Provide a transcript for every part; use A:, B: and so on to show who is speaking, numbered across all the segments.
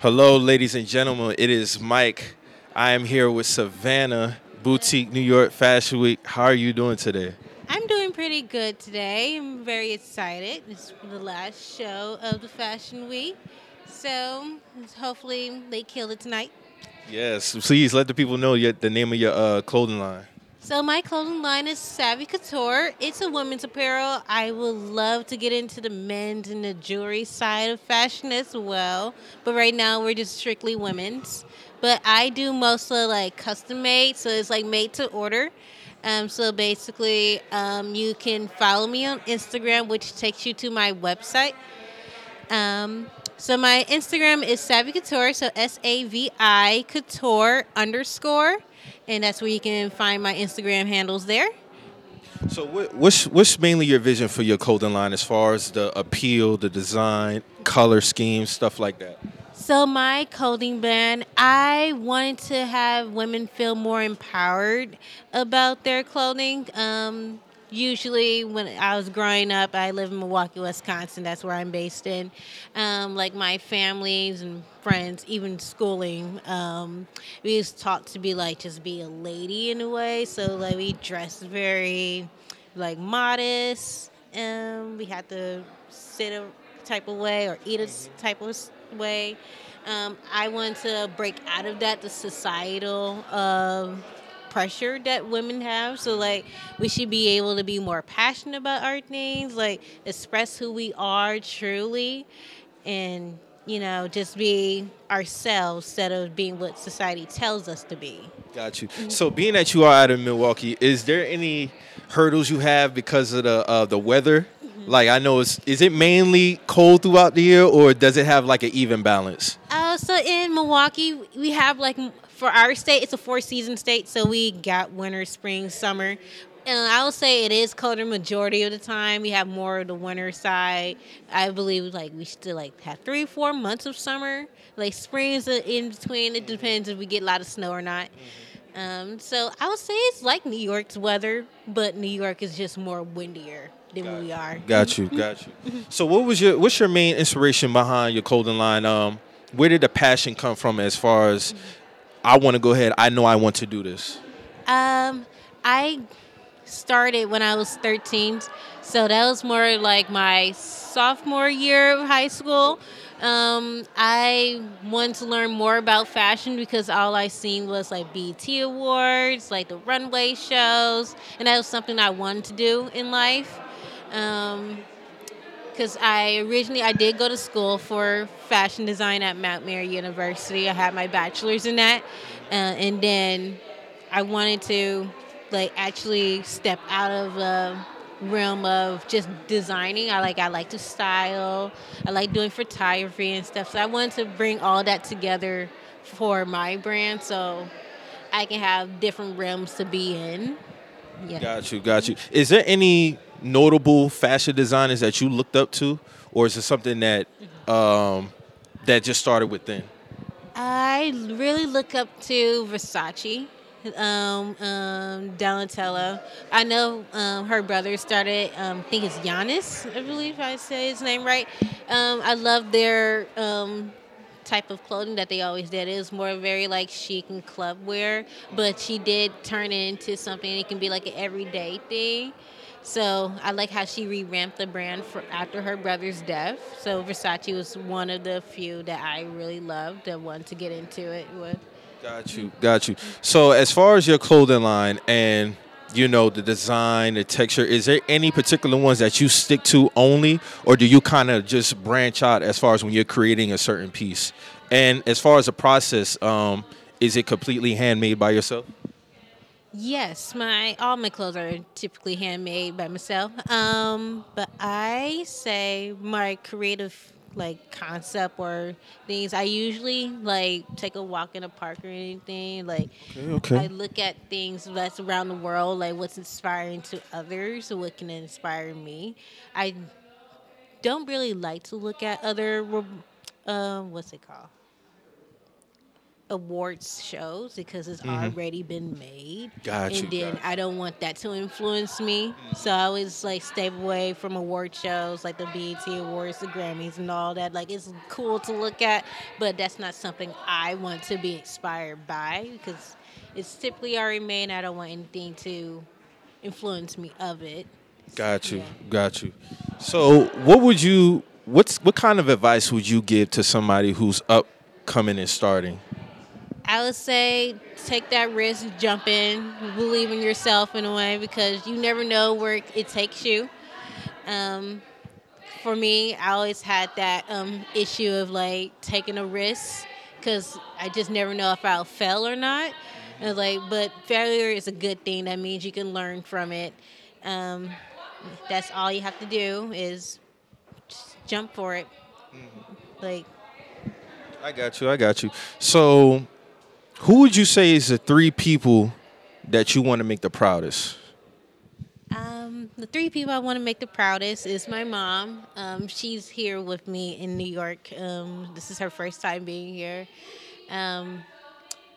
A: Hello, ladies and gentlemen. It is Mike. I am here with Savannah, Boutique New York Fashion Week. How are you doing today?
B: I'm doing pretty good today. I'm very excited. It's the last show of the Fashion Week. So hopefully they kill it tonight.
A: Yes, please let the people know your, the name of your uh, clothing line.
B: So my clothing line is Savvy Couture. It's a women's apparel. I would love to get into the men's and the jewelry side of fashion as well, but right now we're just strictly women's. But I do mostly like custom made, so it's like made to order. Um, so basically, um, you can follow me on Instagram, which takes you to my website. Um, so my Instagram is Savvy Couture, so S A V I Couture underscore, and that's where you can find my Instagram handles there.
A: So, what's what's mainly your vision for your clothing line as far as the appeal, the design, color scheme, stuff like that?
B: So my clothing brand, I wanted to have women feel more empowered about their clothing. Um, usually when I was growing up, I live in Milwaukee, Wisconsin. That's where I'm based in. Um, like my families and friends, even schooling, um, we was taught to be like just be a lady in a way. So like we dressed very like modest. Um, we had to sit a type of way or eat a type of way. Um, I want to break out of that, the societal uh, pressure that women have. So, like, we should be able to be more passionate about our things, like, express who we are truly, and, you know, just be ourselves instead of being what society tells us to be.
A: Got you. So, being that you are out of Milwaukee, is there any hurdles you have because of the uh, the weather? Like I know, it's, is it mainly cold throughout the year, or does it have like an even balance?
B: Uh, so in Milwaukee, we have like for our state, it's a four season state, so we got winter, spring, summer. And I would say it is colder majority of the time. We have more of the winter side. I believe like we still like have three, four months of summer. Like spring is in between. It depends if we get a lot of snow or not. Um, so I would say it's like New York's weather, but New York is just more windier than got we are.
A: Got you, got you. so what was your what's your main inspiration behind your clothing line? Um, where did the passion come from as far as I want to go ahead, I know I want to do this?
B: Um, I started when I was 13. So that was more like my sophomore year of high school. Um, I wanted to learn more about fashion because all I seen was like BT Awards, like the runway shows, and that was something I wanted to do in life. Um, because I originally I did go to school for fashion design at Mount Mary University. I had my bachelor's in that, uh, and then I wanted to like actually step out of the realm of just designing. I like I like to style. I like doing photography and stuff. So I wanted to bring all that together for my brand, so I can have different realms to be in.
A: Yeah. Got you, got you. Is there any notable fashion designers that you looked up to, or is it something that um, that just started within?
B: I really look up to Versace, um, um, Donatella. I know um, her brother started. Um, I think it's Giannis. I believe I say his name right. Um, I love their um, type of clothing that they always did. It was more very like chic and club wear, but she did turn it into something. It can be like an everyday thing. So I like how she revamped the brand for after her brother's death. So Versace was one of the few that I really loved that wanted to get into it with.
A: Got you, got you. So as far as your clothing line and you know the design, the texture, is there any particular ones that you stick to only, or do you kind of just branch out as far as when you're creating a certain piece? And as far as the process, um, is it completely handmade by yourself?
B: Yes, my all my clothes are typically handmade by myself. Um, but I say my creative like concept or things. I usually like take a walk in a park or anything. Like okay, okay. I look at things that's around the world, like what's inspiring to others, what can inspire me. I don't really like to look at other uh, what's it called awards shows because it's already been made.
A: Mm-hmm. Got you,
B: and then
A: got
B: I don't want that to influence me. So I always like stay away from award shows like the BET Awards, the Grammys, and all that. Like it's cool to look at, but that's not something I want to be inspired by because it's typically already made. And I don't want anything to influence me of it.
A: Got you,
B: Yeah.
A: got you. So, what would you? What's what kind of advice would you give to somebody who's up, coming and starting?
B: I would say take that risk, jump in, believe in yourself in a way because you never know where it takes you. Um, for me, I always had that um, issue of like taking a risk because I just never know if I'll fail or not. And like, but failure is a good thing. That means you can learn from it. Um, that's all you have to do is jump for it. Like.
A: I got you. I got you. So, who would you say is the three people that you want to make the proudest?
B: Um, the three people I want to make the proudest is my mom. Um, she's here with me in New York. Um, this is her first time being here. Um,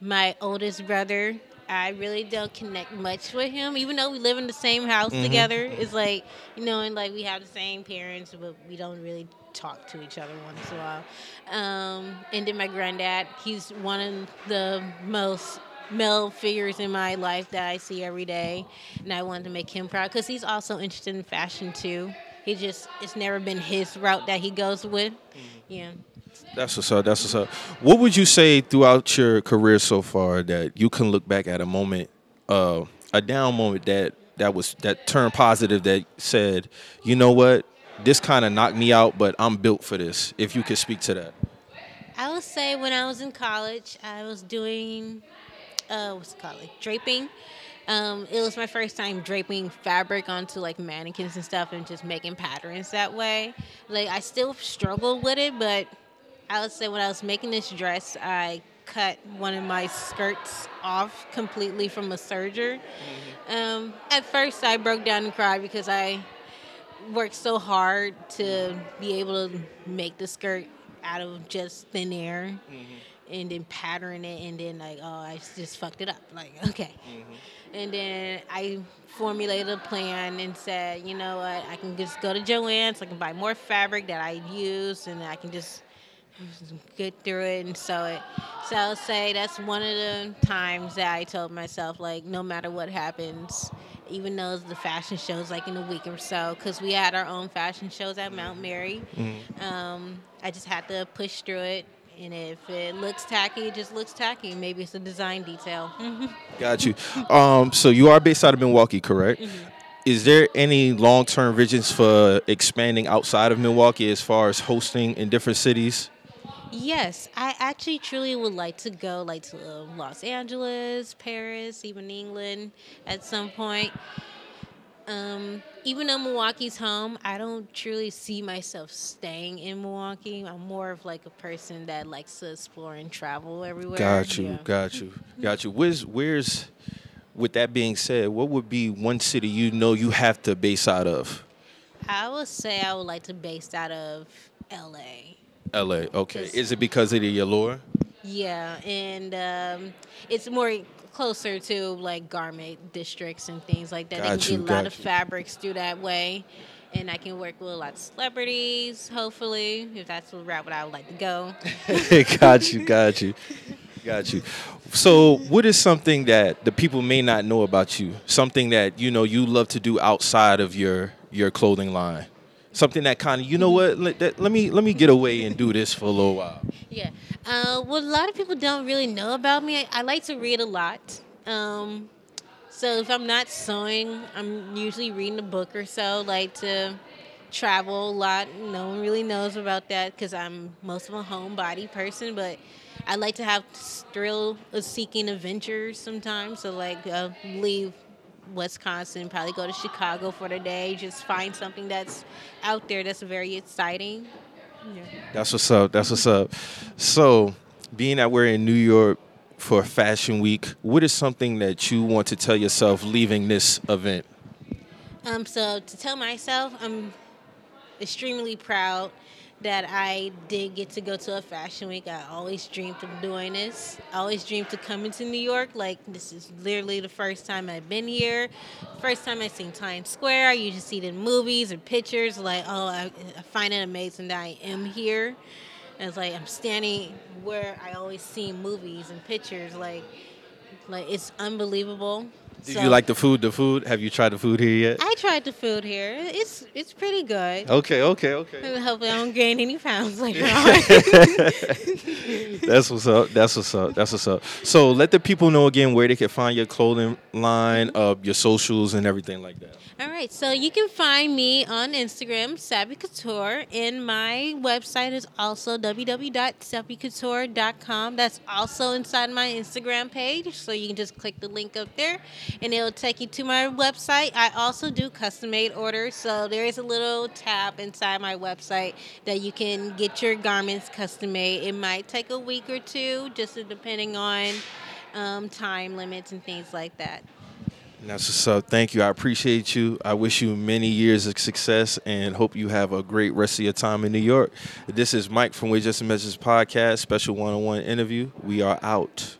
B: my oldest brother, I really don't connect much with him, even though we live in the same house together. It's like, you know, and like we have the same parents, but we don't really talk to each other once in a while. Um, and then my granddad, he's one of the most male figures in my life that I see every day, and I wanted to make him proud because he's also interested in fashion too. He just it's never been his route that he goes with. Yeah.
A: That's what's up. That's what's up. What would you say throughout your career so far that you can look back at a moment, uh, a down moment that that was that turned positive that said, you know what, this kind of knocked me out, but I'm built for this. If you could speak to that.
B: I would say when I was in college, I was doing, uh, what's it called, like draping. Um, it was my first time draping fabric onto like mannequins and stuff and just making patterns that way. Like I still struggle with it, but I would say when I was making this dress, I cut one of my skirts off completely from a serger. Um, at first, I broke down and cried because I worked so hard to be able to make the skirt out of just thin air mm-hmm. and then pattern it and then like oh I just fucked it up. Like okay. Mm-hmm. And then I formulated a plan and said you know what? I can just go to Joann's. I can buy more fabric that I use and I can just get through it and sew it so I'll say that's one of the times that I told myself like no matter what happens even though the fashion shows like in a week or so because we had our own fashion shows at Mount Mary um, I just had to push through it. And if it looks tacky, it just looks tacky. Maybe it's a design detail.
A: Got you. Um, so you are based out of Milwaukee, correct? Is there any long-term visions for expanding outside of Milwaukee as far as hosting in different cities?
B: Yes, I actually truly would like to go like to uh, Los Angeles, Paris, even England at some point. Um, even though Milwaukee's home, I don't truly see myself staying in Milwaukee. I'm more of like a person that likes to explore and travel everywhere.
A: Got you,
B: Yeah.
A: got you, got you. Where's where's with that being said, what would be one city you know you have to base out of?
B: I would say I would like to base out of LA.
A: LA. Okay. Is it because of the allure?
B: Yeah, and um, it's more closer to like garment districts and things like that.
A: Got
B: they
A: you,
B: can get a lot of
A: you.
B: fabrics through that way. And I can work with a lot of celebrities, hopefully, if that's the route I would like to go.
A: got you, got you, got you. So, what is something that the people may not know about you? Something that you know you love to do outside of your your clothing line? Something that kind of you know what? Let, that, let me let me get away and do this for a little while.
B: Yeah. Uh, what a lot of people don't really know about me, I, I like to read a lot. Um, so if I'm not sewing, I'm usually reading a book or so. Like to travel a lot. No one really knows about that because I'm most of a homebody person, but I like to have thrill seeking adventures sometimes. So like uh, leave Wisconsin, probably go to Chicago for the day, just find something that's out there that's very exciting. Yeah.
A: That's what's up. That's what's up. So, being that we're in New York for Fashion Week, what is something that you want to tell yourself leaving this event?
B: Um, so to tell myself, I'm extremely proud that I did get to go to a fashion week. I always dreamed of doing this. I always dreamed to come into New York. Like this is literally the first time I've been here. First time I've seen Times Square. I usually see it in movies or pictures. Like oh, I, I find it amazing that I am here. And it's like I'm standing where I always see movies and pictures. Like like it's unbelievable.
A: Do
B: So-
A: you like the food? The food? Have you tried the food here yet?
B: I tried the food here. It's it's pretty good.
A: Okay, okay, okay.
B: Hopefully, I don't gain any pounds later on.
A: That's what's up. That's what's up. That's what's up. So let the people know again where they can find your clothing line, uh, your socials, and everything like that.
B: All right, so you can find me on Instagram, Savvy Couture, and my website is also www.savvycouture.com. That's also inside my Instagram page, so you can just click the link up there, and it'll take you to my website. I also do custom made orders, so there is a little tab inside my website that you can get your garments custom made. It might take a week or two, just depending on um, time limits and things like that.
A: That's what's up. Thank you. I appreciate you. I wish you many years of success and hope you have a great rest of your time in New York. This is Mike from We're Just Message podcast, special one on one interview. We are out.